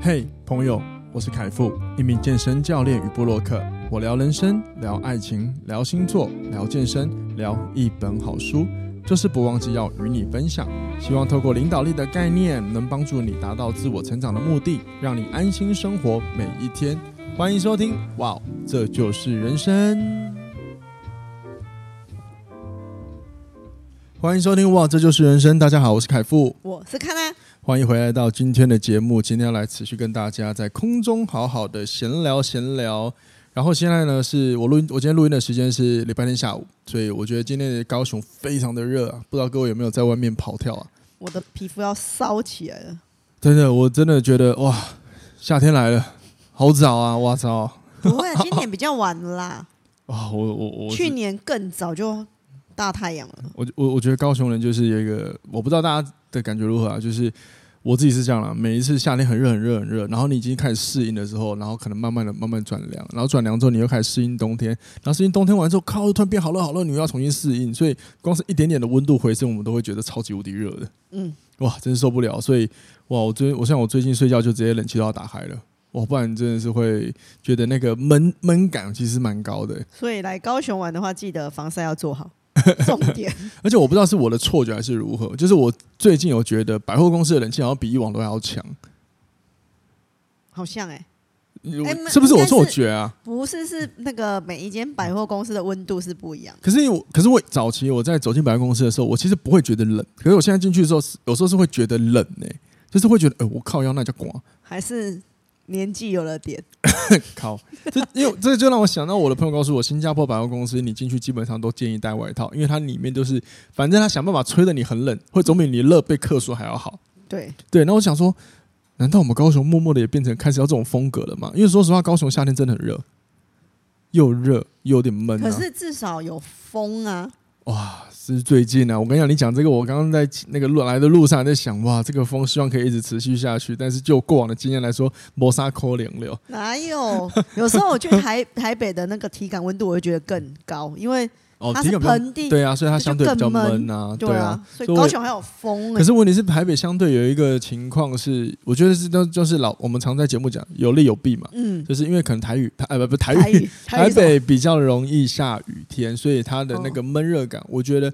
嘿，朋友，我是凯富，一名健身教练与布洛克。我聊人生，聊爱情，聊星座，聊健身，聊一本好书，就是不忘记要与你分享。希望透过领导力的概念，能帮助你达到自我成长的目的，让你安心生活每一天。欢迎收听，哇，这就是人生。欢迎收听，哇，这就是人生。大家好，我是凯富，我是康娜。欢迎回来到今天的节目，今天要来持续跟大家在空中好好的闲聊闲聊。然后现在呢，是我录音，我今天录音的时间是礼拜天下午，所以我觉得今天的高雄非常的热啊，不知道各位有没有在外面跑跳啊？我的皮肤要烧起来了，真的，我真的觉得哇，夏天来了，好早啊，哇操！不会，今年比较晚啦。啊，我我我去年更早就大太阳了。我我 我觉得高雄人就是有一个，我不知道大家的感觉如何啊，就是。我自己是这样了，每一次夏天很热很热很热，然后你已经开始适应的时候，然后可能慢慢的慢慢转凉，然后转凉之后你又开始适应冬天，然后适应冬天完之后，靠，突然变好热好热，你又要重新适应，所以光是一点点的温度回升，我们都会觉得超级无敌热的。嗯，哇，真是受不了。所以哇，我最我像我最近睡觉就直接冷气都要打开了，哇，不然真的是会觉得那个闷闷感其实蛮高的。所以来高雄玩的话，记得防晒要做好。重点，而且我不知道是我的错觉还是如何，就是我最近有觉得百货公司的冷气好像比以往都还要强，好像哎、欸欸，是不是我错觉啊？不是，是那个每一间百货公司的温度是不一样。可是我，可是我早期我在走进百货公司的时候，我其实不会觉得冷，可是我现在进去的时候，有时候是会觉得冷呢、欸，就是会觉得，哎、欸，我靠要那叫刮，还是？年纪有了点，靠！这因为这就让我想到我的朋友告诉我，新加坡百货公司你进去基本上都建议带外套，因为它里面都是，反正他想办法吹得你很冷，会总比你热被客诉还要好。对对，那我想说，难道我们高雄默默的也变成开始要这种风格了吗？因为说实话，高雄夏天真的很热，又热又有点闷、啊。可是至少有风啊！哇！是最近、啊，我跟你讲，你讲这个，我刚刚在那个路来的路上在想，哇，这个风希望可以一直持续下去。但是就过往的经验来说，磨砂可零了。哪有？有时候我去台 台北的那个体感温度，我会觉得更高，因为。哦，它是盆地，对啊，所以它相对比较闷啊，对啊，所以高雄还有风、欸。可是问题是，台北相对有一个情况是，我觉得是都就是老我们常在节目讲有利有弊嘛，嗯，就是因为可能台语台呃不不台语，台语台北比较容易下雨天，所以它的那个闷热感，我觉得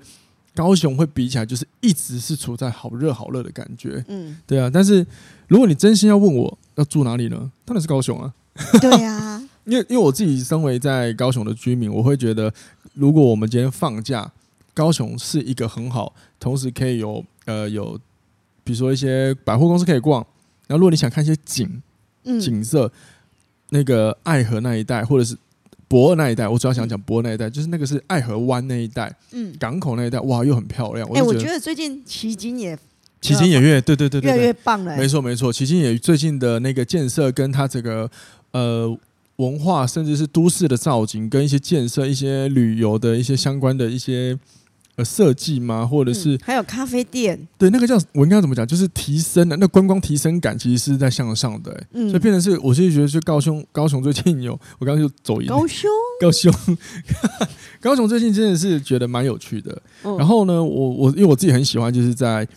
高雄会比起来就是一直是处在好热好热的感觉，嗯，对啊。但是如果你真心要问我要住哪里呢？当然是高雄啊，对啊，因为因为我自己身为在高雄的居民，我会觉得。如果我们今天放假，高雄是一个很好，同时可以有呃有，比如说一些百货公司可以逛。然后如果你想看一些景，嗯、景色，那个爱河那一带，或者是博二那一带，我主要想讲博二那一带，就是那个是爱河湾那一带，嗯，港口那一带，哇，又很漂亮。哎、欸，我觉得最近旗津也旗津也越对对对对，越来越棒了。没错没错，旗津也最近的那个建设跟它这个呃。文化甚至是都市的造景，跟一些建设、一些旅游的一些相关的一些呃设计吗？或者是、嗯、还有咖啡店？对，那个叫我应该怎么讲？就是提升的那观光提升感，其实是在向上的、欸。嗯，所以变成是，我其实觉得，就高雄，高雄最近有，我刚刚就走一高雄，高雄，高雄最近真的是觉得蛮有趣的。嗯、然后呢，我我因为我自己很喜欢，就是在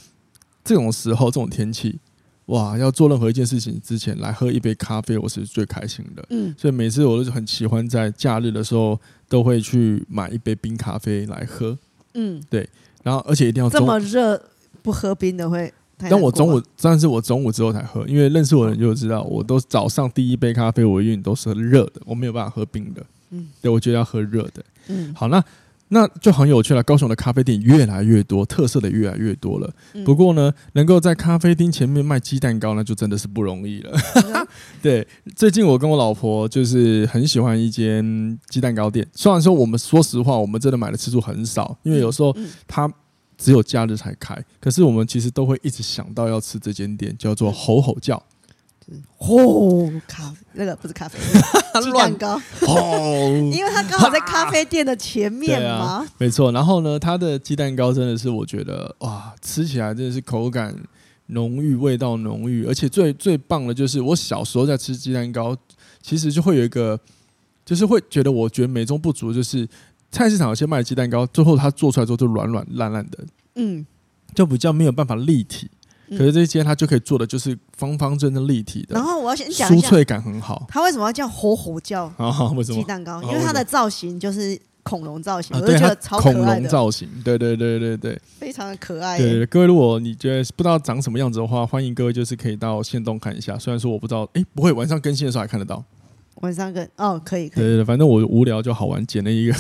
这种时候、这种天气。哇！要做任何一件事情之前，来喝一杯咖啡，我是最开心的。嗯，所以每次我都很喜欢在假日的时候，都会去买一杯冰咖啡来喝。嗯，对。然后，而且一定要这么热不喝冰的会。但我中午，但是我中午之后才喝，因为认识我的人就知道，我都早上第一杯咖啡我永远都是热的，我没有办法喝冰的。嗯，对，我觉得要喝热的。嗯，好，那。那就很有趣了。高雄的咖啡店越来越多，特色的越来越多了。不过呢，能够在咖啡厅前面卖鸡蛋糕，那就真的是不容易了。对，最近我跟我老婆就是很喜欢一间鸡蛋糕店。虽然说我们说实话，我们真的买的次数很少，因为有时候它只有假日才开。可是我们其实都会一直想到要吃这间店，叫做吼吼叫。哦，咖那个不是咖啡，鸡蛋糕哦，因为它刚好在咖啡店的前面 嘛，啊、没错。然后呢，它的鸡蛋糕真的是我觉得哇，吃起来真的是口感浓郁，味道浓郁，而且最最棒的就是我小时候在吃鸡蛋糕，其实就会有一个，就是会觉得我觉得美中不足，就是菜市场有些卖鸡蛋糕，最后它做出来之后就软软烂烂的，嗯，就比较没有办法立体。可是这间它就可以做的就是方方正正立体的。然后我要先讲一下，酥脆感很好。它为什么要叫吼吼叫？啊，为什么？鸡蛋糕，因为它的造型就是恐龙造型，啊、我就觉得超可爱的。恐龙造型，对对对对对，非常的可爱。对，对，对，各位，如果你觉得不知道长什么样子的话，欢迎各位就是可以到线动看一下。虽然说我不知道，哎，不会晚上更新的时候还看得到。晚上跟哦，可以可以，对对对，反正我无聊就好玩，捡了一个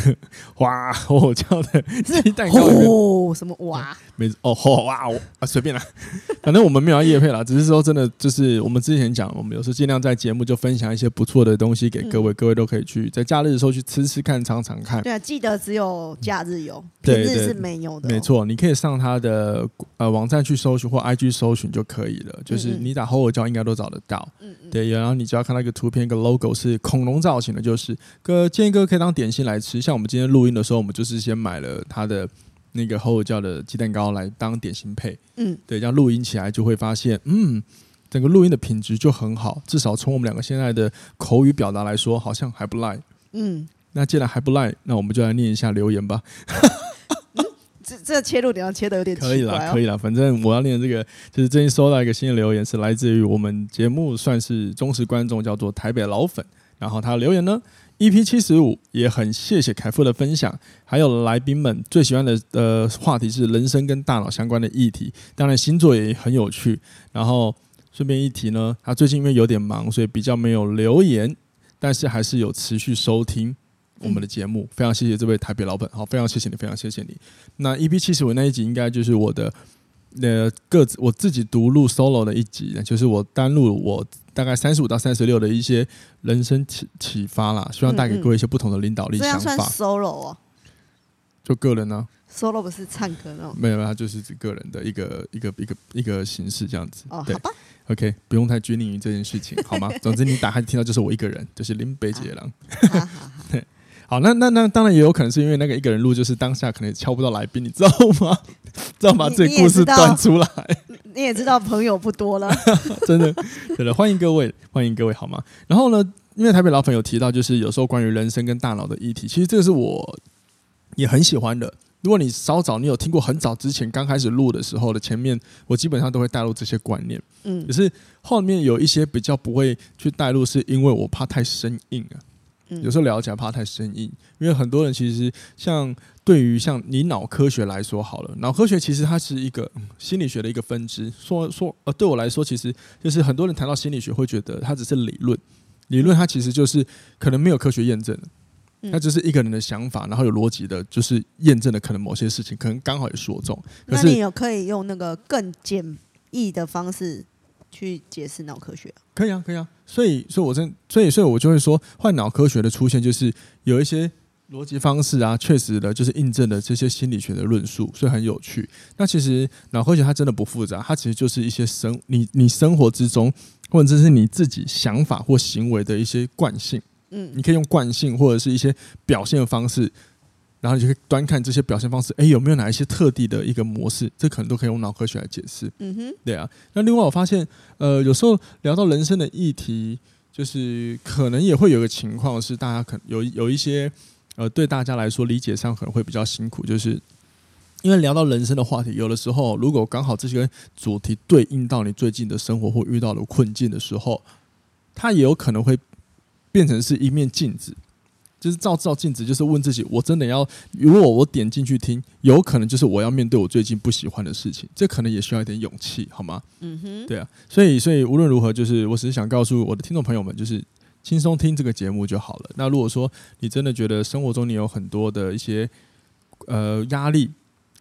哇吼吼叫的鸡蛋糕哦，什么哇？没哦吼哇哦啊，随便啦，反正我们没有要夜配啦，只是说真的，就是我们之前讲，我们有时候尽量在节目就分享一些不错的东西给各位，嗯、各位都可以去在假日的时候去吃吃看，尝尝看。对啊，记得只有假日有，平日是没有的，哦。没错，你可以上他的呃网站去搜寻或 IG 搜寻就可以了，就是你打吼吼叫应该都找得到。嗯嗯，对，然后你只要看到一个图片，一个 logo 是。是恐龙造型的，就是哥建议哥可以当点心来吃。像我们今天录音的时候，我们就是先买了他的那个吼吼叫的鸡蛋糕来当点心配。嗯，对，这样录音起来就会发现，嗯，整个录音的品质就很好。至少从我们两个现在的口语表达来说，好像还不赖。嗯，那既然还不赖，那我们就来念一下留言吧。这这切入点要切的有点，哦、可以了，可以了。反正我要念这个，就是最近收到一个新的留言，是来自于我们节目算是忠实观众，叫做台北老粉。然后他留言呢，EP 七十五也很谢谢凯夫的分享，还有来宾们最喜欢的呃话题是人生跟大脑相关的议题，当然星座也很有趣。然后顺便一提呢，他最近因为有点忙，所以比较没有留言，但是还是有持续收听。我们的节目非常谢谢这位台北老板，好，非常谢谢你，非常谢谢你。那 EP 七十五那一集应该就是我的呃个子我自己独录 solo 的一集，就是我单录我大概三十五到三十六的一些人生启启发啦，希望带给各位一些不同的领导力想法。solo 哦，就个人呢？solo 不是唱歌那种？没有，没有，它就是指个人的一个一个一个一个形式这样子。哦，好吧。OK，不用太拘泥于这件事情，好吗？总之你打开听到就是我一个人，就是林北杰郎。对。好，那那那当然也有可能是因为那个一个人录，就是当下可能也敲不到来宾，你知道吗？知道把这故事端出来。你你，也知道朋友不多了，真的，对的欢迎各位，欢迎各位，好吗？然后呢，因为台北老粉有提到，就是有时候关于人生跟大脑的议题，其实这个是我也很喜欢的。如果你稍早你有听过很早之前刚开始录的时候的前面，我基本上都会带入这些观念，嗯，可是后面有一些比较不会去带入，是因为我怕太生硬了。有时候聊起来怕太生硬，因为很多人其实像对于像你脑科学来说好了，脑科学其实它是一个心理学的一个分支。说说呃，对我来说，其实就是很多人谈到心理学会觉得它只是理论，理论它其实就是可能没有科学验证的，它只是一个人的想法，然后有逻辑的，就是验证了可能某些事情，可能刚好也说中。可是那你有可以用那个更简易的方式去解释脑科学？可以啊，可以啊。所以，所以我真，所以，所以我就会说，换脑科学的出现，就是有一些逻辑方式啊，确实的，就是印证了这些心理学的论述，所以很有趣。那其实脑科学它真的不复杂，它其实就是一些生你你生活之中，或者这是你自己想法或行为的一些惯性。嗯，你可以用惯性或者是一些表现的方式。然后你就可以端看这些表现方式，哎，有没有哪一些特地的一个模式？这可能都可以用脑科学来解释。嗯哼，对啊。那另外我发现，呃，有时候聊到人生的议题，就是可能也会有个情况是，大家可能有有一些，呃，对大家来说理解上可能会比较辛苦，就是因为聊到人生的话题，有的时候如果刚好这些主题对应到你最近的生活或遇到的困境的时候，它也有可能会变成是一面镜子。就是照照镜子，就是问自己：我真的要？如果我点进去听，有可能就是我要面对我最近不喜欢的事情，这可能也需要一点勇气，好吗？嗯哼，对啊。所以，所以无论如何，就是我只是想告诉我的听众朋友们，就是轻松听这个节目就好了。那如果说你真的觉得生活中你有很多的一些呃压力，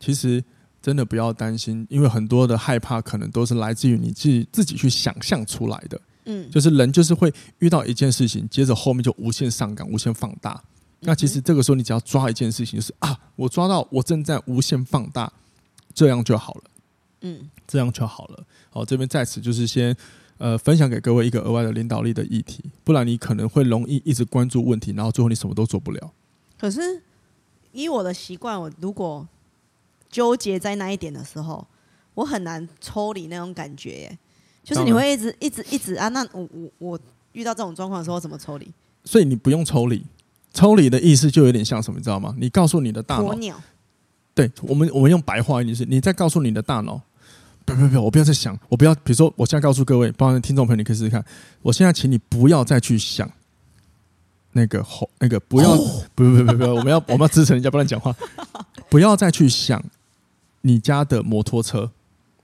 其实真的不要担心，因为很多的害怕可能都是来自于你自己自己去想象出来的。嗯，就是人就是会遇到一件事情，接着后面就无限上纲、无限放大。那其实这个时候你只要抓一件事情，就是啊，我抓到我正在无限放大，这样就好了。嗯，这样就好了。好，这边在此就是先呃分享给各位一个额外的领导力的议题，不然你可能会容易一直关注问题，然后最后你什么都做不了。可是以我的习惯，我如果纠结在那一点的时候，我很难抽离那种感觉耶。就是你会一直一直一直啊？那我我我遇到这种状况的时候怎么抽离？所以你不用抽离，抽离的意思就有点像什么，你知道吗？你告诉你的大脑，对我们，我们用白话意思是，你在告诉你的大脑，不不不，我不要再想，我不要，比如说，我现在告诉各位，包括听众朋友，你可以试试看。我现在请你不要再去想那个后那个不要，哦、不不不不，我们要我们要支持人家，不然讲话，不要再去想你家的摩托车。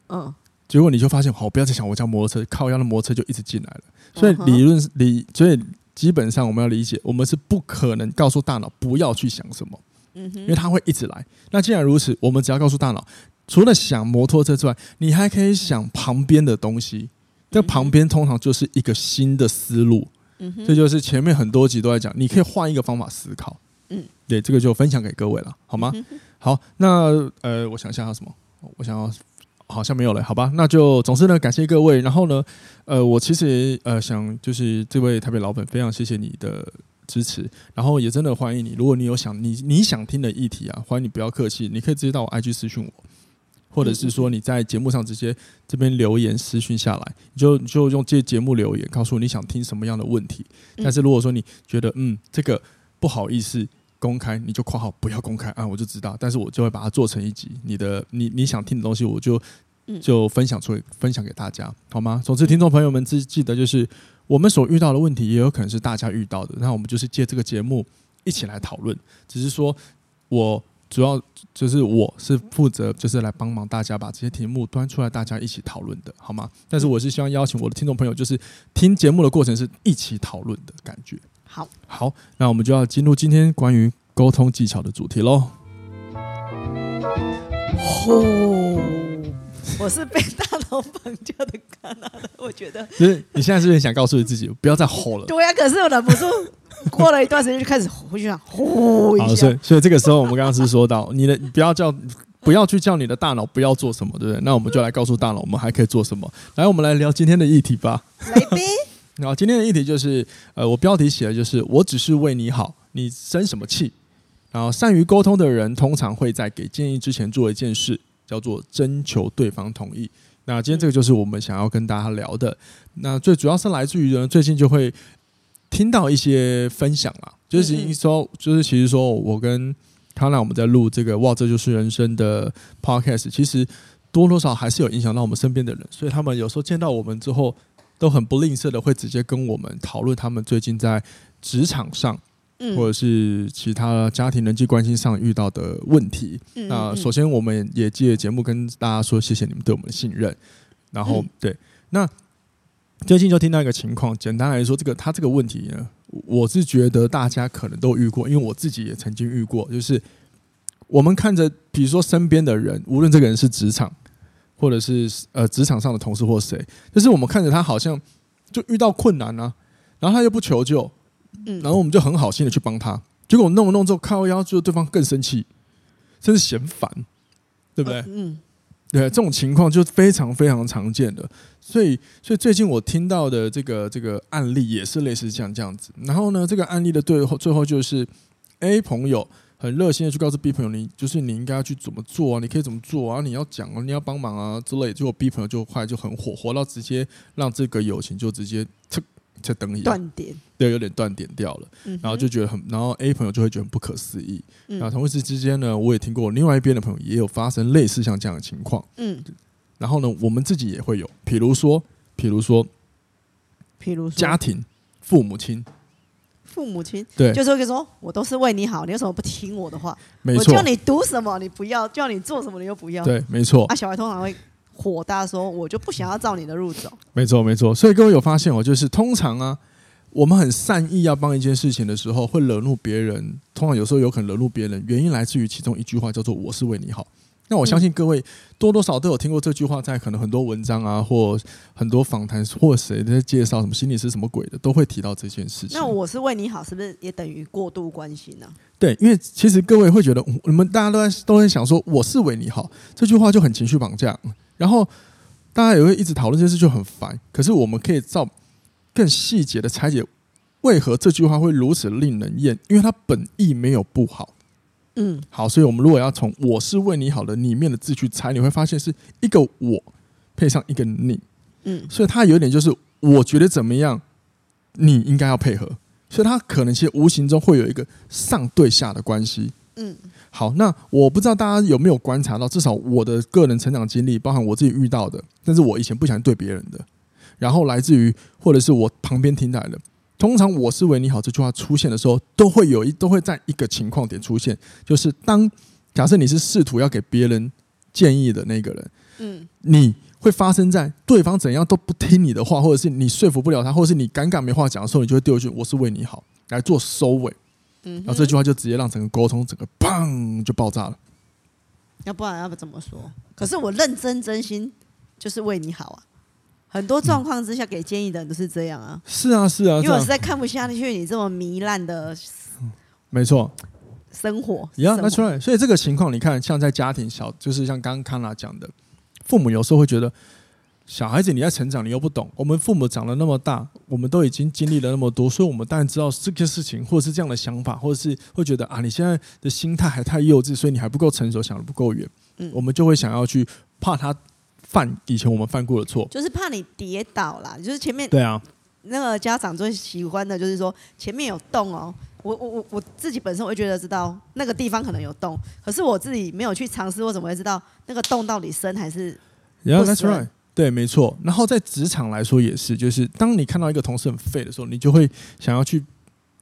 嗯，结果你就发现，好，不要再想我家摩托车，靠腰的摩托车就一直进来了。所以理论理，所以基本上我们要理解，我们是不可能告诉大脑不要去想什么。嗯哼，因为它会一直来。那既然如此，我们只要告诉大脑，除了想摩托车之外，你还可以想旁边的东西。这旁边通常就是一个新的思路。嗯哼，这就是前面很多集都在讲，你可以换一个方法思考。嗯，对，这个就分享给各位了，好吗？好，那呃，我想一下还有什么？我想要。好像没有了，好吧，那就总之呢，感谢各位。然后呢，呃，我其实呃想就是这位台北老粉，非常谢谢你的支持。然后也真的欢迎你，如果你有想你你想听的议题啊，欢迎你不要客气，你可以直接到我 IG 私讯我，或者是说你在节目上直接这边留言私讯下来，你就就用这节目留言告诉我你想听什么样的问题。但是如果说你觉得嗯这个不好意思。公开你就括号不要公开啊，我就知道，但是我就会把它做成一集，你的你你想听的东西，我就就分享出来，分享给大家，好吗？总之，听众朋友们记记得，就是我们所遇到的问题，也有可能是大家遇到的，那我们就是借这个节目一起来讨论。只是说我主要就是我是负责，就是来帮忙大家把这些题目端出来，大家一起讨论的，好吗？但是我是希望邀请我的听众朋友，就是听节目的过程是一起讨论的感觉。好，好，那我们就要进入今天关于沟通技巧的主题喽。哦，我是被大脑绑架的卡纳的，我觉得。就是你现在是不是想告诉你自己不要再吼了？对呀、啊，可是我忍不住，过了一段时间就开始回去想呼一下。好，所以所以这个时候我们刚刚是说到，你的不要叫，不要去叫你的大脑不要做什么，对不对？那我们就来告诉大脑，我们还可以做什么？来，我们来聊今天的议题吧。来宾。然后今天的议题就是，呃，我标题写的就是“我只是为你好，你生什么气？”然后善于沟通的人通常会在给建议之前做一件事，叫做征求对方同意。那今天这个就是我们想要跟大家聊的。那最主要是来自于呢，最近就会听到一些分享啊，就是说，就是其实说我跟康娜我们在录这个“哇，这就是人生”的 podcast，其实多多少少还是有影响到我们身边的人，所以他们有时候见到我们之后。都很不吝啬的，会直接跟我们讨论他们最近在职场上，或者是其他家庭人际关系上遇到的问题。那首先，我们也借节目跟大家说，谢谢你们对我们的信任。然后，对，那最近就听到一个情况，简单来说，这个他这个问题呢，我是觉得大家可能都遇过，因为我自己也曾经遇过，就是我们看着，比如说身边的人，无论这个人是职场。或者是呃职场上的同事或谁，就是我们看着他好像就遇到困难啊，然后他又不求救，嗯，然后我们就很好心的去帮他，结果弄了弄之后靠腰，就对方更生气，真是嫌烦，对不对？嗯，对，这种情况就非常非常常见的，所以所以最近我听到的这个这个案例也是类似像这样子，然后呢，这个案例的最后最后就是 A 朋友。很热心的去告诉 B 朋友，你就是你应该要去怎么做啊？你可以怎么做啊？你要讲啊，你要帮忙啊之类。结果 B 朋友就后来就很火，火到直接让这个友情就直接切切等一下断点，对，有点断点掉了。然后就觉得很，然后 A 朋友就会觉得很不可思议。然后同时之间呢，我也听过另外一边的朋友也有发生类似像这样的情况。嗯，然后呢，我们自己也会有，比如说，比如说，比如说家庭父母亲。父母亲对，就是会说，我都是为你好，你为什么不听我的话？没错，我叫你读什么你不要，叫你做什么你又不要。对，没错。啊，小孩通常会火大，说我就不想要照你的路走。没错，没错。所以各位有发现哦，就是通常啊，我们很善意要帮一件事情的时候，会惹怒别人。通常有时候有可能惹怒别人，原因来自于其中一句话，叫做“我是为你好”。那我相信各位多多少少都有听过这句话，在可能很多文章啊，或很多访谈，或谁在介绍什么心理是什么鬼的，都会提到这件事情。那我是为你好，是不是也等于过度关心呢？对，因为其实各位会觉得，你们大家都在都在想说，我是为你好这句话就很情绪绑架，然后大家也会一直讨论这件事就很烦。可是我们可以照更细节的拆解，为何这句话会如此令人厌？因为它本意没有不好。嗯，好，所以我们如果要从“我是为你好”的里面的字去猜，你会发现是一个“我”配上一个“你”，嗯，所以它有点就是我觉得怎么样，你应该要配合，所以它可能其实无形中会有一个上对下的关系，嗯，好，那我不知道大家有没有观察到，至少我的个人成长经历，包含我自己遇到的，但是我以前不想对别人的，然后来自于或者是我旁边听来的，通常我是为你好这句话出现的时候，都会有一都会在一个情况点出现，就是当假设你是试图要给别人建议的那个人，嗯，你会发生在对方怎样都不听你的话，或者是你说服不了他，或者是你尴尬没话讲的时候，你就会丢一句“我是为你好”来做收尾。嗯，然后这句话就直接让整个沟通整个砰就爆炸了。要不然要不怎么说？可是我认真真心就是为你好啊。很多状况之下给建议的人都是这样啊。是啊，是啊，因为我实在看不下去你这么糜烂的。没错。生活。一样，那出来。所以这个情况，你看，像在家庭小，就是像刚刚康娜讲的，父母有时候会觉得。小孩子你在成长，你又不懂。我们父母长了那么大，我们都已经经历了那么多，所以我们当然知道这个事情，或者是这样的想法，或者是会觉得啊，你现在的心态还太幼稚，所以你还不够成熟，想的不够远。嗯，我们就会想要去怕他犯以前我们犯过的错，就是怕你跌倒啦。就是前面对啊，那个家长最喜欢的就是说前面有洞哦。我我我我自己本身我会觉得知道那个地方可能有洞，可是我自己没有去尝试，我怎么会知道那个洞到底深还是？Yeah, that's right. 对，没错。然后在职场来说也是，就是当你看到一个同事很废的时候，你就会想要去。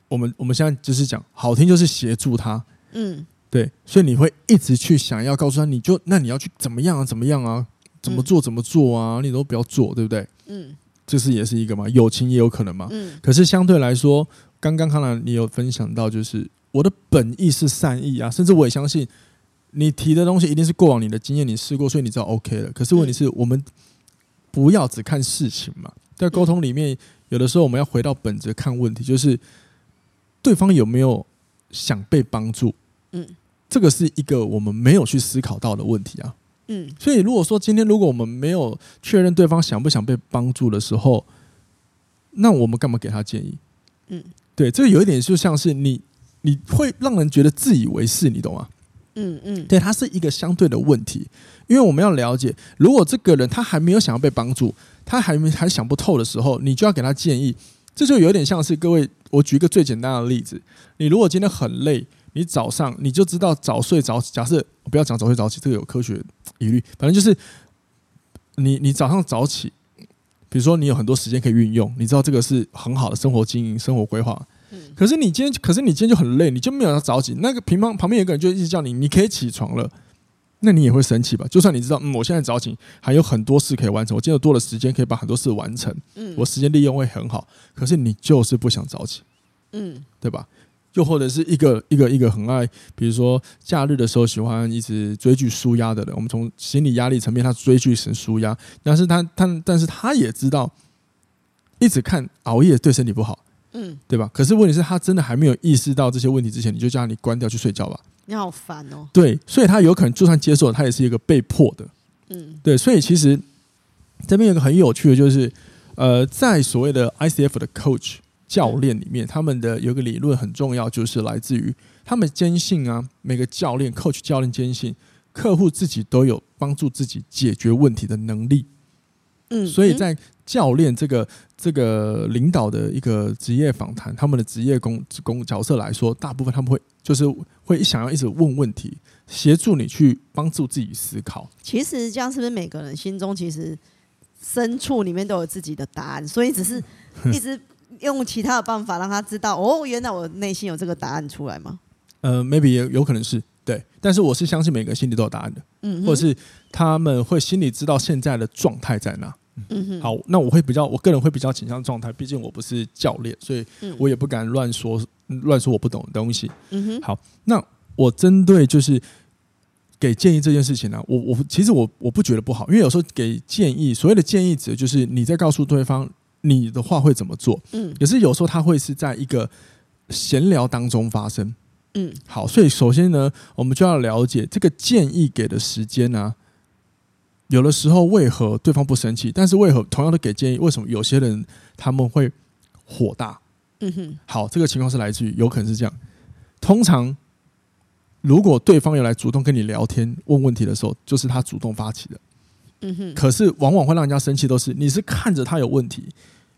我们我们现在就是讲好听，就是协助他。嗯，对。所以你会一直去想要告诉他，你就那你要去怎么样啊？怎么样啊？怎么做？怎么做啊？你都不要做，对不对？嗯，这是也是一个嘛，友情也有可能嘛。嗯。可是相对来说，刚刚看来你有分享到，就是我的本意是善意啊，甚至我也相信你提的东西一定是过往你的经验，你试过，所以你知道 OK 了。可是问题是我们。不要只看事情嘛，在沟通里面，有的时候我们要回到本质看问题，就是对方有没有想被帮助。嗯，这个是一个我们没有去思考到的问题啊。嗯，所以如果说今天如果我们没有确认对方想不想被帮助的时候，那我们干嘛给他建议？嗯，对，这个有一点就像是你，你会让人觉得自以为是，你懂吗？嗯嗯，对，它是一个相对的问题，因为我们要了解，如果这个人他还没有想要被帮助，他还没还想不透的时候，你就要给他建议，这就有点像是各位，我举一个最简单的例子，你如果今天很累，你早上你就知道早睡早起，假设我不要讲早睡早起，这个有科学疑虑，反正就是你你早上早起，比如说你有很多时间可以运用，你知道这个是很好的生活经营、生活规划。可是你今天，可是你今天就很累，你就没有要早起。那个平方旁边有个人就一直叫你，你可以起床了，那你也会生气吧？就算你知道，嗯，我现在早起还有很多事可以完成，我今天有多的时间可以把很多事完成，嗯，我时间利用会很好。可是你就是不想早起，嗯，对吧？又或者是一个一个一个很爱，比如说假日的时候喜欢一直追剧舒压的人，我们从心理压力层面，他追剧是舒压，但是他他但是他也知道，一直看熬夜对身体不好。嗯，对吧？可是问题是，他真的还没有意识到这些问题之前，你就叫你关掉去睡觉吧。你好烦哦。对，所以他有可能就算接受了，他也是一个被迫的。嗯，对，所以其实这边有个很有趣的，就是呃，在所谓的 ICF 的 coach 教练里面，他们的有个理论很重要，就是来自于他们坚信啊，每个教练 coach 教练坚信客户自己都有帮助自己解决问题的能力。嗯，所以在教练这个这个领导的一个职业访谈，他们的职业工工角色来说，大部分他们会就是会想要一直问问题，协助你去帮助自己思考。其实这样是不是每个人心中其实深处里面都有自己的答案，所以只是 一直用其他的办法让他知道哦，原来我内心有这个答案出来吗？呃，maybe 也有可能是对，但是我是相信每个心里都有答案的，嗯，或者是他们会心里知道现在的状态在哪。嗯哼，好，那我会比较，我个人会比较倾向状态，毕竟我不是教练，所以我也不敢乱说乱说我不懂的东西。嗯哼，好，那我针对就是给建议这件事情呢、啊，我我其实我我不觉得不好，因为有时候给建议，所谓的建议指的就是你在告诉对方你的话会怎么做。嗯，也是有时候他会是在一个闲聊当中发生。嗯，好，所以首先呢，我们就要了解这个建议给的时间呢、啊。有的时候为何对方不生气？但是为何同样的给建议，为什么有些人他们会火大？嗯哼。好，这个情况是来自于有可能是这样。通常，如果对方有来主动跟你聊天、问问题的时候，就是他主动发起的。嗯哼。可是往往会让人家生气，都是你是看着他有问题，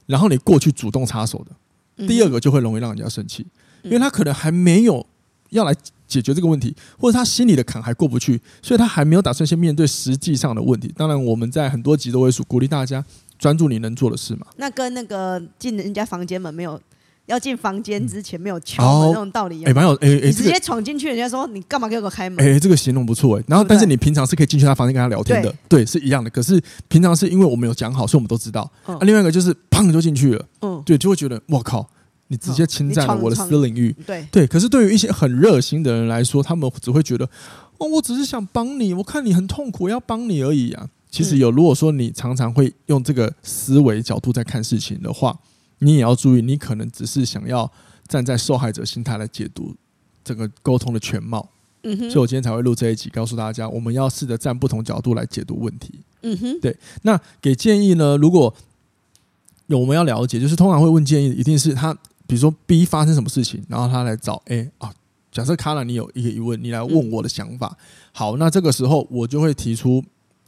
然后你过去主动插手的。第二个就会容易让人家生气，因为他可能还没有要来解决这个问题，或者他心里的坎还过不去，所以他还没有打算先面对实际上的问题。当然，我们在很多集都会说鼓励大家专注你能做的事嘛。那跟那个进人家房间门没有要进房间之前没有敲门那种道理。哎，蛮有哎哎，直接闯进去，人家说你干嘛给我开门？哎，这个形容不错哎。然后，但是你平常是可以进去他房间跟他聊天的，对，是一样的。可是平常是因为我们有讲好，所以我们都知道。啊，另外一个就是砰就进去了，嗯，对，就会觉得我靠。你直接侵占了我的私领域，对对。可是对于一些很热心的人来说，他们只会觉得，哦，我只是想帮你，我看你很痛苦，要帮你而已啊。其实有，如果说你常常会用这个思维角度在看事情的话，你也要注意，你可能只是想要站在受害者心态来解读这个沟通的全貌。嗯哼。所以我今天才会录这一集，告诉大家，我们要试着站不同角度来解读问题。嗯哼。对。那给建议呢？如果有我们要了解，就是通常会问建议，一定是他。比如说 B 发生什么事情，然后他来找 A 啊。假设卡拉你有一个疑问，你来问我的想法。好，那这个时候我就会提出，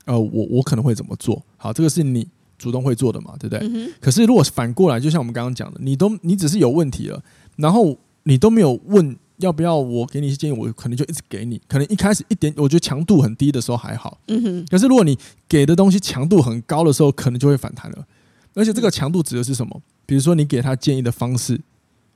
呃，我我可能会怎么做？好，这个是你主动会做的嘛，对不对？可是如果反过来，就像我们刚刚讲的，你都你只是有问题了，然后你都没有问要不要我给你一些建议，我可能就一直给你。可能一开始一点，我觉得强度很低的时候还好。嗯哼。可是如果你给的东西强度很高的时候，可能就会反弹了。而且这个强度指的是什么？比如说你给他建议的方式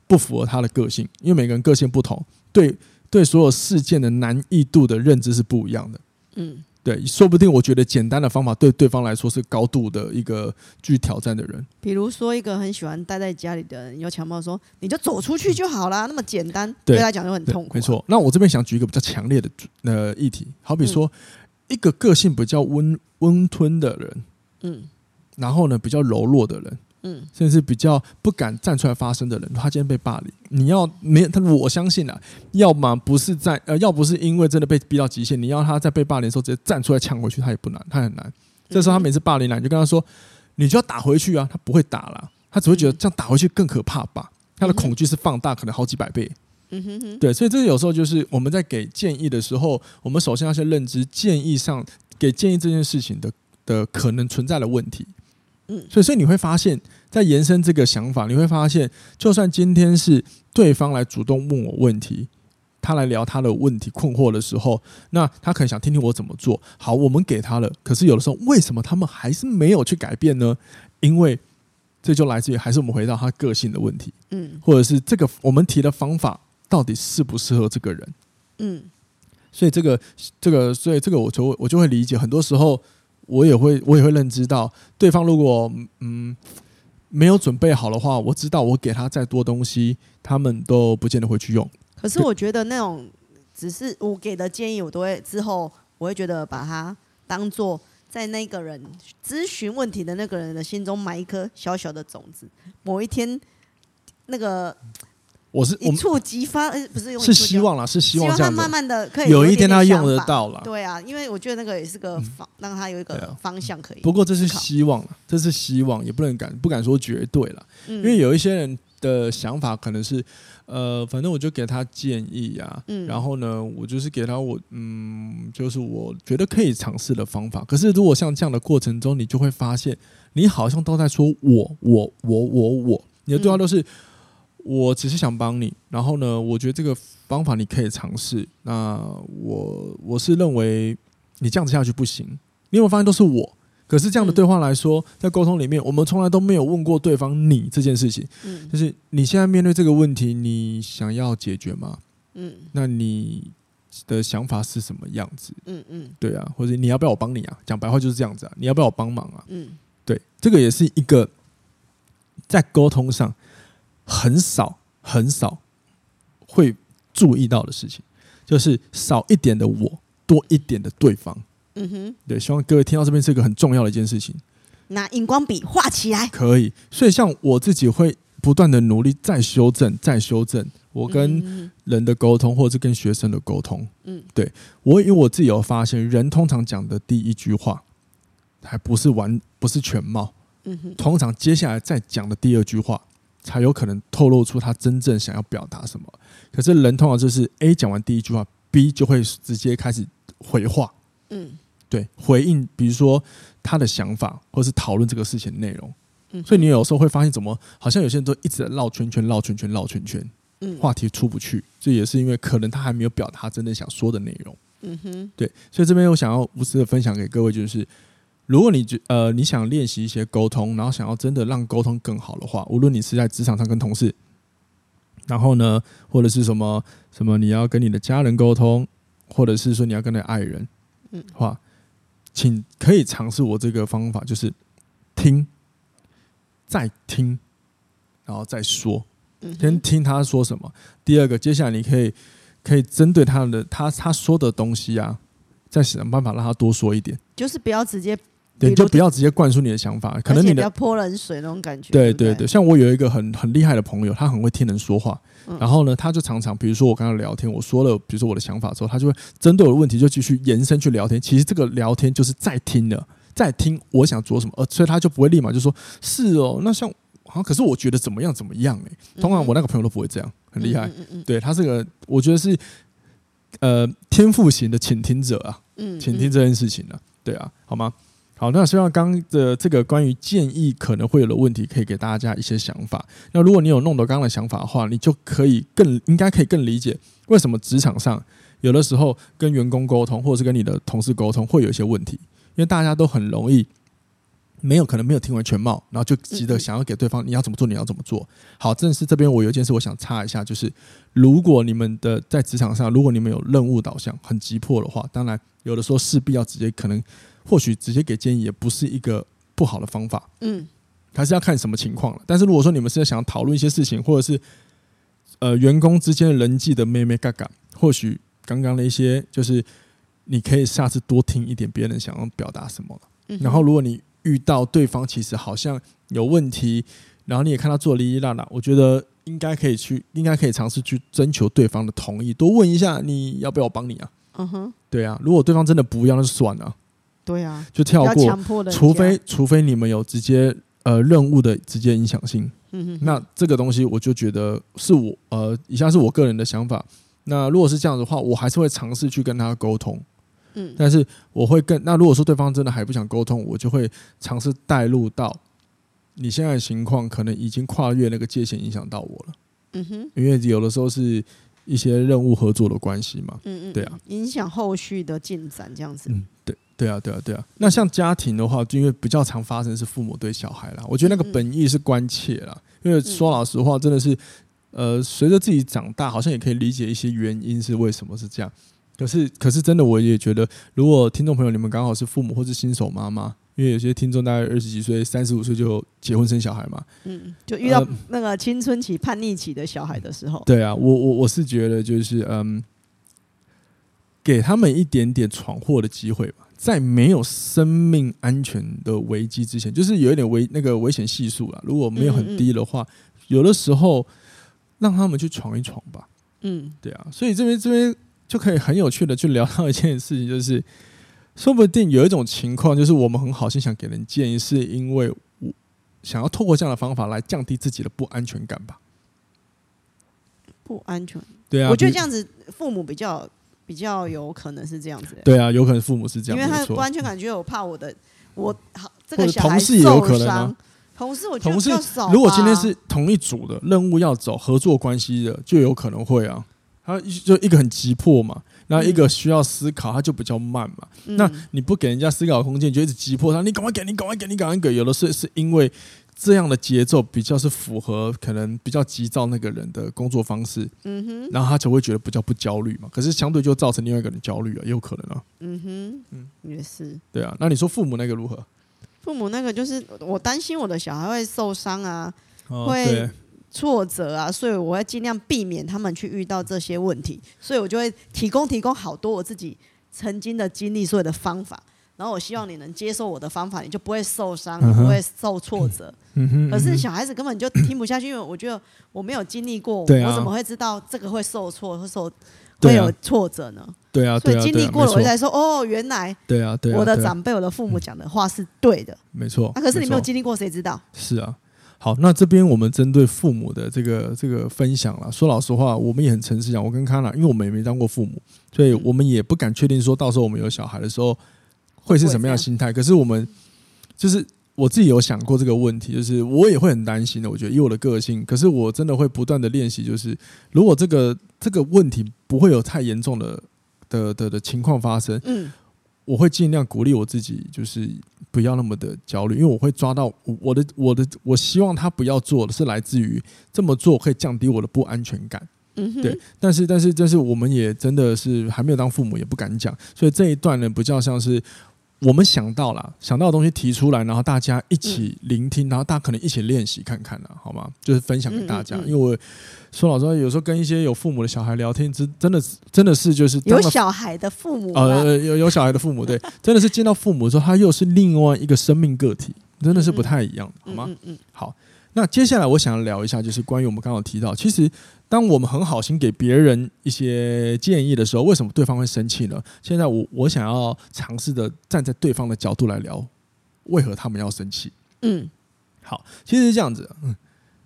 不符合他的个性，因为每个人个性不同，对对所有事件的难易度的认知是不一样的。嗯，对，说不定我觉得简单的方法对对方来说是高度的一个具挑战的人。比如说一个很喜欢待在家里的人，有强暴说你就走出去就好啦，那么简单，对他讲就很痛苦啊。没错，那我这边想举一个比较强烈的呃议题，好比说一个个性比较温温吞的人，嗯。然后呢，比较柔弱的人，嗯，甚至比较不敢站出来发声的人，他今天被霸凌，你要没他，我相信啊，要么不是在呃，要不是因为真的被逼到极限，你要他在被霸凌的时候直接站出来抢回去，他也不难，他很难。这时候他每次霸凌来，你就跟他说，你就要打回去啊，他不会打了，他只会觉得这样打回去更可怕吧？他的恐惧是放大，可能好几百倍。嗯哼哼，对，所以这个有时候就是我们在给建议的时候，我们首先要先认知建议上给建议这件事情的的可能存在的问题。所以，所以你会发现，在延伸这个想法，你会发现，就算今天是对方来主动问我问题，他来聊他的问题困惑的时候，那他可能想听听我怎么做。好，我们给他了，可是有的时候，为什么他们还是没有去改变呢？因为这就来自于还是我们回到他个性的问题，嗯，或者是这个我们提的方法到底适不适合这个人，嗯，所以这个这个，所以这个我就我就会理解，很多时候。我也会，我也会认知到，对方如果嗯没有准备好的话，我知道我给他再多东西，他们都不见得会去用。可是我觉得那种只是我给的建议，我都会之后我会觉得把它当做在那个人咨询问题的那个人的心中埋一颗小小的种子，某一天那个。我是一触即发，呃，不是用是希望啦，是希望这样他慢慢的可以有一天他用得到了。对啊，因为我觉得那个也是个方，让他有一个方向可以。不过这是希望，这是希望，也不能敢不敢说绝对了，因为有一些人的想法可能是，呃，反正我就给他建议呀，然后呢，我就是给他我嗯，就是我觉得可以尝试的方法。可是如果像这样的过程中，你就会发现，你好像都在说我我我我我，你的对话都是。我只是想帮你，然后呢，我觉得这个方法你可以尝试。那我我是认为你这样子下去不行。你有没有发现都是我？可是这样的对话来说，在沟通里面，我们从来都没有问过对方你这件事情。嗯，就是你现在面对这个问题，你想要解决吗？嗯，那你的想法是什么样子？嗯嗯，对啊，或者你要不要我帮你啊？讲白话就是这样子啊，你要不要我帮忙啊？嗯，对，这个也是一个在沟通上。很少很少会注意到的事情，就是少一点的我，多一点的对方。嗯哼，对，希望各位听到这边是一个很重要的一件事情。拿荧光笔画起来，可以。所以像我自己会不断的努力，再修正，再修正我跟人的沟通，或者是跟学生的沟通。嗯，对我，因为我自己有发现，人通常讲的第一句话还不是完，不是全貌。嗯哼，通常接下来再讲的第二句话。才有可能透露出他真正想要表达什么。可是人通常就是 A 讲完第一句话，B 就会直接开始回话。嗯，对，回应，比如说他的想法，或是讨论这个事情的内容。嗯，所以你有时候会发现，怎么好像有些人都一直在绕圈圈、绕圈圈、绕圈圈。嗯，话题出不去，这也是因为可能他还没有表达真正想说的内容。嗯哼，对，所以这边我想要无私的分享给各位，就是如果你觉呃你想练习一些沟通，然后想要真的让沟通更好的话，无论你是在职场上跟同事，然后呢，或者是什么什么你要跟你的家人沟通，或者是说你要跟你的爱人，嗯，话，请可以尝试我这个方法，就是听，再听，然后再说，先听他说什么。第二个，接下来你可以。可以针对他的他他说的东西啊，再想办法让他多说一点，就是不要直接，对，就不要直接灌输你的想法，可能你的要泼冷水那种感觉。对对对，像我有一个很很厉害的朋友，他很会听人说话，嗯、然后呢，他就常常比如说我跟他聊天，我说了比如说我的想法之后，他就会针对我的问题就继续延伸去聊天。其实这个聊天就是在听的，在听我想做什么，呃，所以他就不会立马就说是哦，那像。好，可是我觉得怎么样怎么样哎、欸，通常我那个朋友都不会这样，很厉害。嗯嗯嗯、对他这个，我觉得是呃天赋型的倾听者啊，嗯，倾听这件事情呢、啊，对啊，好吗？好，那希望刚刚的这个关于建议可能会有的问题，可以给大家一些想法。那如果你有弄懂刚刚的想法的话，你就可以更应该可以更理解为什么职场上有的时候跟员工沟通，或者是跟你的同事沟通会有一些问题，因为大家都很容易。没有可能没有听完全貌，然后就急着想要给对方你要怎么做，你要怎么做。好，正是这边我有一件事我想插一下，就是如果你们的在职场上，如果你们有任务导向很急迫的话，当然有的时候势必要直接可能或许直接给建议也不是一个不好的方法，嗯，还是要看什么情况了。但是如果说你们是在想要讨论一些事情，或者是呃员工之间的人际的妹妹嘎嘎，或许刚刚的一些就是你可以下次多听一点别人想要表达什么了。然后如果你遇到对方其实好像有问题，然后你也看他做哩哩啦啦，我觉得应该可以去，应该可以尝试去征求对方的同意，多问一下你要不要我帮你啊？嗯哼，对啊，如果对方真的不要，那就算了。对啊，就跳过，除非除非你们有直接呃任务的直接影响性。嗯哼，那这个东西我就觉得是我呃以下是我个人的想法。那如果是这样的话，我还是会尝试去跟他沟通。嗯，但是我会更那如果说对方真的还不想沟通，我就会尝试带入到你现在的情况，可能已经跨越那个界限，影响到我了。嗯哼，因为有的时候是一些任务合作的关系嘛。嗯嗯，对啊，影响后续的进展这样子。嗯，对对啊对啊对啊。那像家庭的话，就因为比较常发生是父母对小孩啦，我觉得那个本意是关切啦。因为说老实话，真的是呃，随着自己长大，好像也可以理解一些原因是为什么是这样。可是，可是真的，我也觉得，如果听众朋友你们刚好是父母或是新手妈妈，因为有些听众大概二十几岁、三十五岁就结婚生小孩嘛，嗯，就遇到那个青春期叛逆期的小孩的时候，对啊，我我我是觉得就是嗯，给他们一点点闯祸的机会吧，在没有生命安全的危机之前，就是有一点危那个危险系数啦，如果没有很低的话，有的时候让他们去闯一闯吧，嗯，对啊，所以这边这边。就可以很有趣的去聊到一件事情，就是说不定有一种情况，就是我们很好心想给人建议，是因为我想要透过这样的方法来降低自己的不安全感吧？不安全？对啊，我觉得这样子父母比较比较有可能是这样子。对啊，有可能父母是这样，因为他不安全感，觉得我怕我的我好这个小孩受伤。同事也有可能啊。同事我觉得。如果今天是同一组的任务要走合作关系的，就有可能会啊。他就一个很急迫嘛，然后一个需要思考，他就比较慢嘛。嗯、那你不给人家思考空间，就一直急迫他，你赶快给，你赶快给，你赶快给。有的是是因为这样的节奏比较是符合可能比较急躁那个人的工作方式，嗯哼，然后他就会觉得比较不焦虑嘛。可是相对就造成另外一个人焦虑了，也有可能啊。嗯哼，嗯，也是。对啊，那你说父母那个如何？父母那个就是我担心我的小孩会受伤啊，哦、会。挫折啊，所以我会尽量避免他们去遇到这些问题，所以我就会提供提供好多我自己曾经的经历，所有的方法，然后我希望你能接受我的方法，你就不会受伤，你不会受挫折。可是小孩子根本就听不下去，因为我觉得我没有经历过，我怎么会知道这个会受挫，会受会有挫折呢？对啊，所以经历过了，我才说哦，原来对啊，对啊，我的长辈、我的父母讲的话是对的，没错。那可是你没有经历过，谁知道？是啊。好，那这边我们针对父母的这个这个分享了。说老实话，我们也很诚实讲，我跟康娜，因为我们也没当过父母，所以我们也不敢确定说到时候我们有小孩的时候会是什么样的心态。可是我们就是我自己有想过这个问题，就是我也会很担心的。我觉得以我的个性，可是我真的会不断的练习，就是如果这个这个问题不会有太严重的的的的情况发生，嗯，我会尽量鼓励我自己，就是不要那么的焦虑，因为我会抓到我的我的我希望他不要做的是来自于这么做可以降低我的不安全感。嗯，对，但是但是但是我们也真的是还没有当父母，也不敢讲，所以这一段呢，不叫像是我们想到了想到的东西提出来，然后大家一起聆听，然后大家可能一起练习看看呢，好吗？就是分享给大家，因为我说老实话，有时候跟一些有父母的小孩聊天，真真的真的是就是有小孩的父母，呃，有有小孩的父母，对，真的是见到父母的时候，他又是另外一个生命个体，真的是不太一样，好吗？嗯嗯，好。那接下来我想要聊一下，就是关于我们刚刚提到，其实当我们很好心给别人一些建议的时候，为什么对方会生气呢？现在我我想要尝试的站在对方的角度来聊，为何他们要生气？嗯，好，其实是这样子。嗯，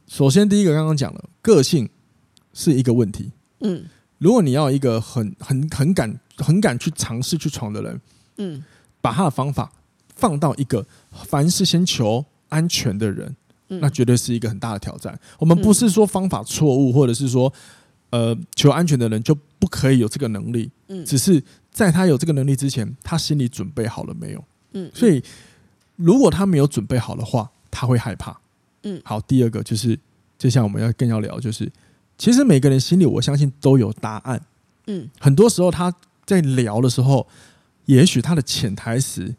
首先第一个刚刚讲了，个性是一个问题。嗯，如果你要一个很很很敢很敢去尝试去闯的人，嗯，把他的方法放到一个凡事先求安全的人。那绝对是一个很大的挑战。我们不是说方法错误，或者是说，呃，求安全的人就不可以有这个能力。嗯，只是在他有这个能力之前，他心里准备好了没有？嗯，所以如果他没有准备好的话，他会害怕。嗯，好，第二个就是，就像我们要更要聊，就是其实每个人心里，我相信都有答案。嗯，很多时候他在聊的时候，也许他的潜台词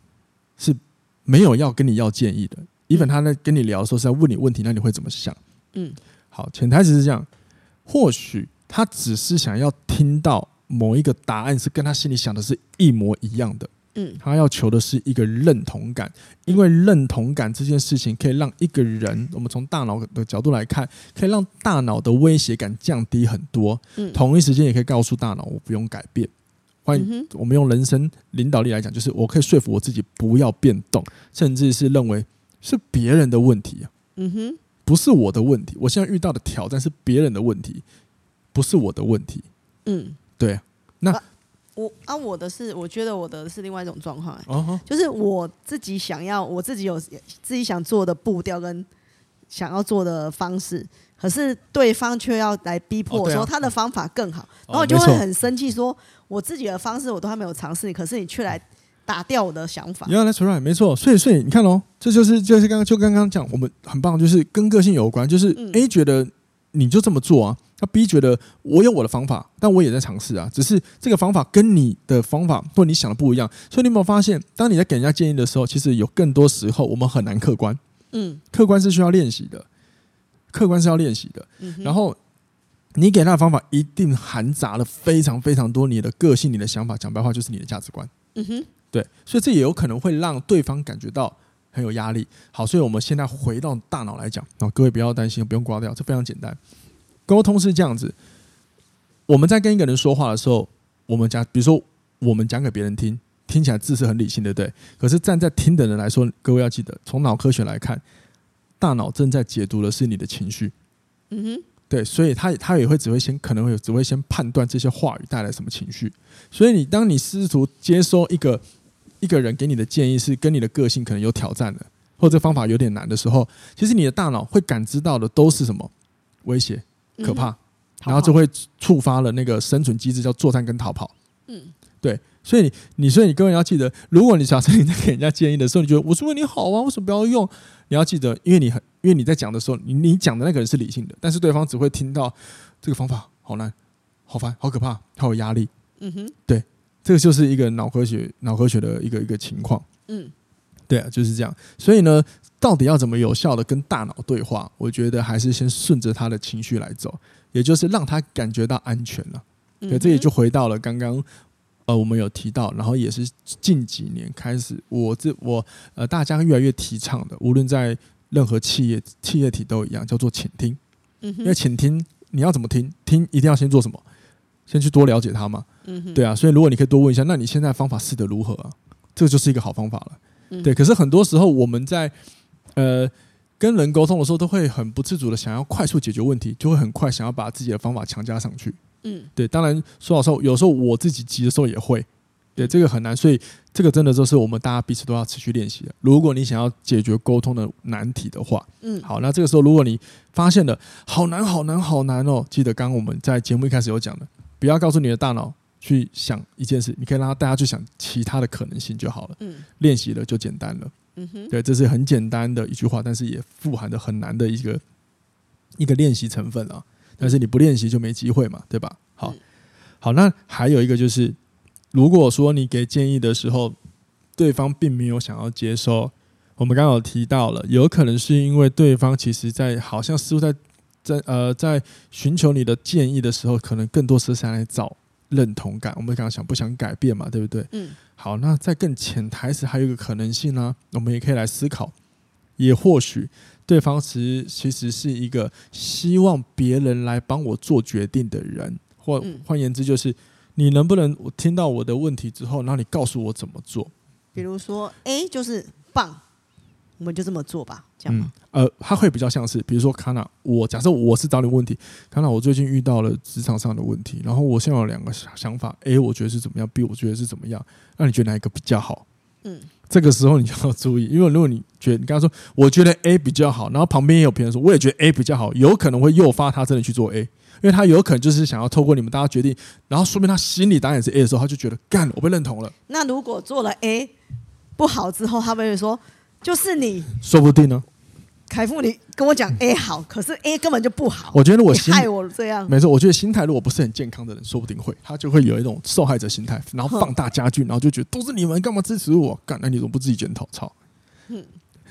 是没有要跟你要建议的。Even 他在跟你聊的时候是在问你问题，那你会怎么想？嗯，好，潜台词是这样，或许他只是想要听到某一个答案是跟他心里想的是一模一样的。嗯，他要求的是一个认同感，因为认同感这件事情可以让一个人，我们从大脑的角度来看，可以让大脑的威胁感降低很多。嗯，同一时间也可以告诉大脑，我不用改变。欢迎，我们用人生领导力来讲，就是我可以说服我自己不要变动，甚至是认为。是别人的问题啊，嗯哼，不是我的问题。我现在遇到的挑战是别人的问题，不是我的问题。嗯，对。那、啊、我啊，我的是，我觉得我的是另外一种状况，哦，就是我自己想要，我自己有自己想做的步调跟想要做的方式，可是对方却要来逼迫我说他的方法更好，然后我就会很生气，说我自己的方式我都还没有尝试，可是你却来。打掉我的想法。Yeah, that's right，没错。所以，所以你看哦，这就是就是刚刚就刚刚讲，我们很棒，就是跟个性有关。就是 A 觉得你就这么做啊，那 B 觉得我有我的方法，但我也在尝试啊。只是这个方法跟你的方法或你想的不一样。所以你有没有发现，当你在给人家建议的时候，其实有更多时候我们很难客观。嗯，客观是需要练习的，客观是要练习的。然后你给他的方法一定含杂了非常非常多你的个性、你的想法。讲白话就是你的价值观。嗯哼。对，所以这也有可能会让对方感觉到很有压力。好，所以我们现在回到大脑来讲，啊，各位不要担心，不用挂掉，这非常简单。沟通是这样子，我们在跟一个人说话的时候，我们讲，比如说我们讲给别人听，听起来字是很理性的，对。可是站在听的人来说，各位要记得，从脑科学来看，大脑正在解读的是你的情绪。嗯哼，对，所以他他也会只会先可能会只会先判断这些话语带来什么情绪。所以你当你试图接收一个。一个人给你的建议是跟你的个性可能有挑战的，或者这方法有点难的时候，其实你的大脑会感知到的都是什么？威胁、可怕，嗯、然后就会触发了那个生存机制，叫作战跟逃跑。嗯，对，所以你，你所以你各位要记得，如果你假设你在给人家建议的时候，你觉得我是为你好啊，为什么不要用？你要记得，因为你很，因为你在讲的时候，你你讲的那个人是理性的，但是对方只会听到这个方法好难、好烦、好可怕、好有压力。嗯哼，对。这个就是一个脑科学、脑科学的一个一个情况。嗯，对啊，就是这样。所以呢，到底要怎么有效的跟大脑对话？我觉得还是先顺着他的情绪来走，也就是让他感觉到安全了。对，这也就回到了刚刚呃，我们有提到，然后也是近几年开始，我这我呃，大家越来越提倡的，无论在任何企业企业体都一样，叫做倾听。嗯，因为倾听你要怎么听？听一定要先做什么？先去多了解他嘛。嗯，对啊，所以如果你可以多问一下，那你现在方法试的如何啊？这个就是一个好方法了。嗯，对。可是很多时候我们在呃跟人沟通的时候，都会很不自主的想要快速解决问题，就会很快想要把自己的方法强加上去。嗯，对。当然说老实话，有时候我自己急的时候也会，对，这个很难，所以这个真的就是我们大家彼此都要持续练习的。如果你想要解决沟通的难题的话，嗯，好，那这个时候如果你发现了好难、好难、好难哦，记得刚刚我们在节目一开始有讲的，不要告诉你的大脑去想一件事，你可以让他大家去想其他的可能性就好了。嗯，练习了就简单了。嗯哼，对，这是很简单的一句话，但是也富含着很难的一个一个练习成分啊。但是你不练习就没机会嘛，对吧？好，好，那还有一个就是，如果说你给建议的时候，对方并没有想要接收，我们刚刚有提到了，有可能是因为对方其实在好像似乎在在呃在寻求你的建议的时候，可能更多是想来找认同感。我们刚刚想不想改变嘛，对不对？嗯。好，那在更潜台词还有一个可能性呢，啊，我们也可以来思考，也或许。对方其实其实是一个希望别人来帮我做决定的人，或换言之，就是你能不能我听到我的问题之后，然后你告诉我怎么做？比如说，A 就是棒，我们就这么做吧，这样吗？嗯，呃，他会比较像是，比如说，卡纳，我假设我是找你问题，卡纳，我最近遇到了职场上的问题，然后我现在有两个想法，A 我觉得是怎么样，B 我觉得是怎么样，那你觉得哪一个比较好？嗯。这个时候你就要注意，因为如果你觉得你刚刚说我觉得 A 比较好，然后旁边也有别人说我也觉得 A 比较好，有可能会诱发他真的去做 A，因为他有可能就是想要透过你们大家决定，然后说明他心里答案是 A 的时候，他就觉得干，我被认同了。那如果做了 A 不好之后，他们会说就是你，说不定呢。凯富，你跟我讲 A 好，可是 A 根本就不好。我觉得我心害我这样，没错。我觉得心态如果不是很健康的人，说不定会他就会有一种受害者心态，然后放大加剧，然后就觉得都是你们干嘛支持我？干，那你怎么不自己检讨？操！嗯，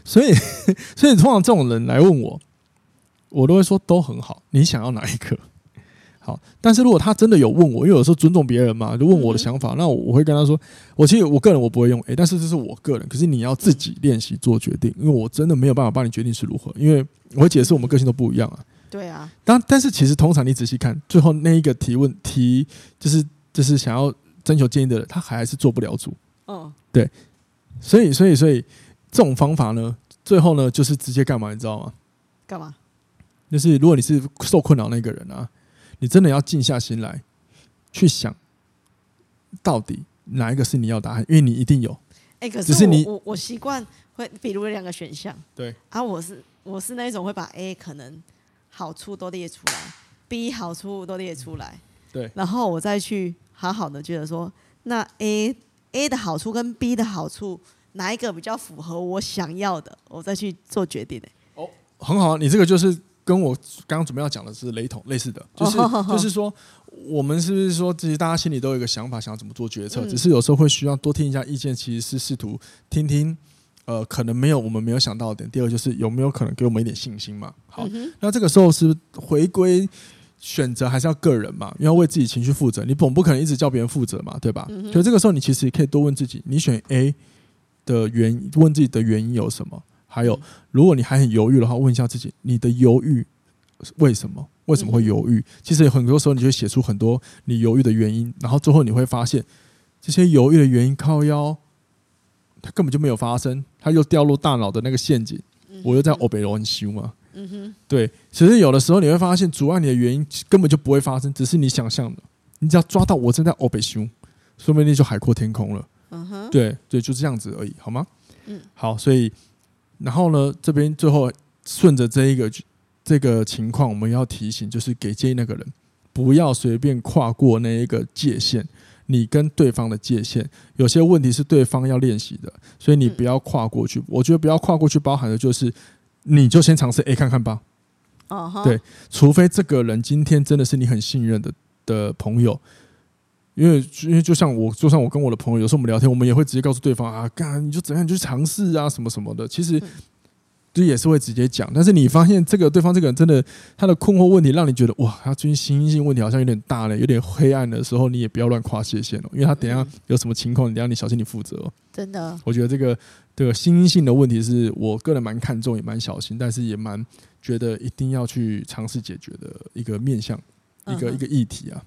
所以 所以通常这种人来问我，我都会说都很好。你想要哪一个？好，但是如果他真的有问我，因为有时候尊重别人嘛，就问我的想法，嗯、那我我会跟他说，我其实我个人我不会用 A，但是这是我个人，可是你要自己练习做决定，因为我真的没有办法帮你决定是如何，因为我会解释我们个性都不一样啊。对啊，但但是其实通常你仔细看，最后那一个提问提就是就是想要征求建议的人，他还是做不了主。嗯，对，所以所以所以这种方法呢，最后呢就是直接干嘛，你知道吗？干嘛？就是如果你是受困扰那个人啊。你真的要静下心来，去想，到底哪一个是你要答案？因为你一定有。哎、欸，可是你我我习惯会，比如有两个选项，对啊，我是我是那种会把 A 可能好处都列出来，B 好处都列出来，对，然后我再去好好的觉得说，那 A A 的好处跟 B 的好处哪一个比较符合我想要的，我再去做决定的。哦，很好，你这个就是。跟我刚刚准备要讲的是雷同类似的，就是就是说，我们是不是说，其实大家心里都有一个想法，想要怎么做决策，只是有时候会需要多听一下意见，其实是试图听听，呃，可能没有我们没有想到的点。第二就是有没有可能给我们一点信心嘛？好，那这个时候是回归选择还是要个人嘛？要为自己情绪负责，你总不可能一直叫别人负责嘛，对吧？所以这个时候你其实可以多问自己，你选 A 的原因，问自己的原因有什么？还有，如果你还很犹豫的话，问一下自己，你的犹豫为什么？为什么会犹豫？其实很多时候，你就会写出很多你犹豫的原因，然后最后你会发现，这些犹豫的原因靠腰，它根本就没有发生，它又掉入大脑的那个陷阱。我又在欧北罗修嘛，嗯哼，对。其实有的时候你会发现，阻碍你的原因根本就不会发生，只是你想象的。你只要抓到我正在欧北修，说不定就海阔天空了。嗯哼，对对，就这样子而已，好吗？嗯，好，所以。然后呢，这边最后顺着这一个这个情况，我们要提醒，就是给建议那个人不要随便跨过那一个界限，你跟对方的界限，有些问题是对方要练习的，所以你不要跨过去。我觉得不要跨过去，包含的就是你就先尝试 A 看看吧。哦对，除非这个人今天真的是你很信任的的朋友。因为因为就像我，就算我跟我的朋友，有时候我们聊天，我们也会直接告诉对方啊，干你就怎样，你就去尝试啊，什么什么的。其实这也是会直接讲。但是你发现这个对方这个人真的他的困惑问题，让你觉得哇，他最近心因性问题好像有点大了，有点黑暗的时候，你也不要乱跨界限哦，因为他等下有什么情况，你等下你小心你负责哦。真的，我觉得这个这个心因性的问题是我个人蛮看重，也蛮小心，但是也蛮觉得一定要去尝试解决的一个面向，一个一个议题啊。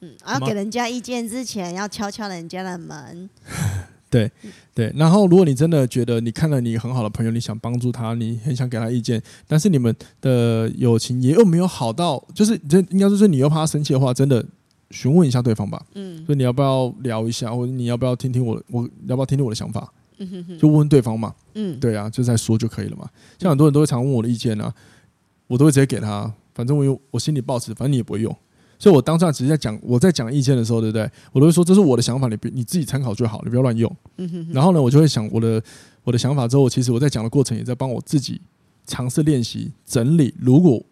嗯，要给人家意见之前，要敲敲人家的门。对对，然后如果你真的觉得你看了你很好的朋友，你想帮助他，你很想给他意见，但是你们的友情也又没有好到，就是这应该说是你又怕他生气的话，真的询问一下对方吧。嗯，所以你要不要聊一下，或者你要不要听听我，我要不要听听我的想法？嗯哼哼，就问问对方嘛。嗯，对啊，就在说就可以了嘛。像很多人都会常问我的意见啊，我都会直接给他。反正我有我心里抱持，反正你也不会用，所以我当下只是在讲我在讲意见的时候，对不对？我都会说这是我的想法，你别你自己参考就好，你不要乱用。嗯哼哼。然后呢，我就会想我的我的想法之后，其实我在讲的过程也在帮我自己尝试练习整理。如果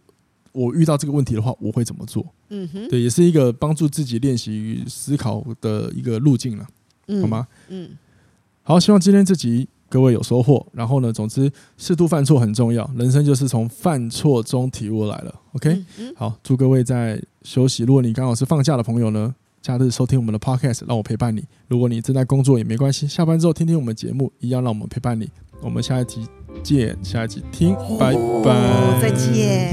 我遇到这个问题的话，我会怎么做？嗯哼，对，也是一个帮助自己练习与思考的一个路径了，好吗？嗯，好，希望今天这集各位有收获。然后呢，总之适度犯错很重要，人生就是从犯错中体悟来了。OK，好，祝各位在休息。如果你刚好是放假的朋友呢，假日收听我们的 Podcast，让我陪伴你。如果你正在工作也没关系，下班之后听听我们节目，一样让我们陪伴你。我们下一集见，下一集听，拜拜，再见。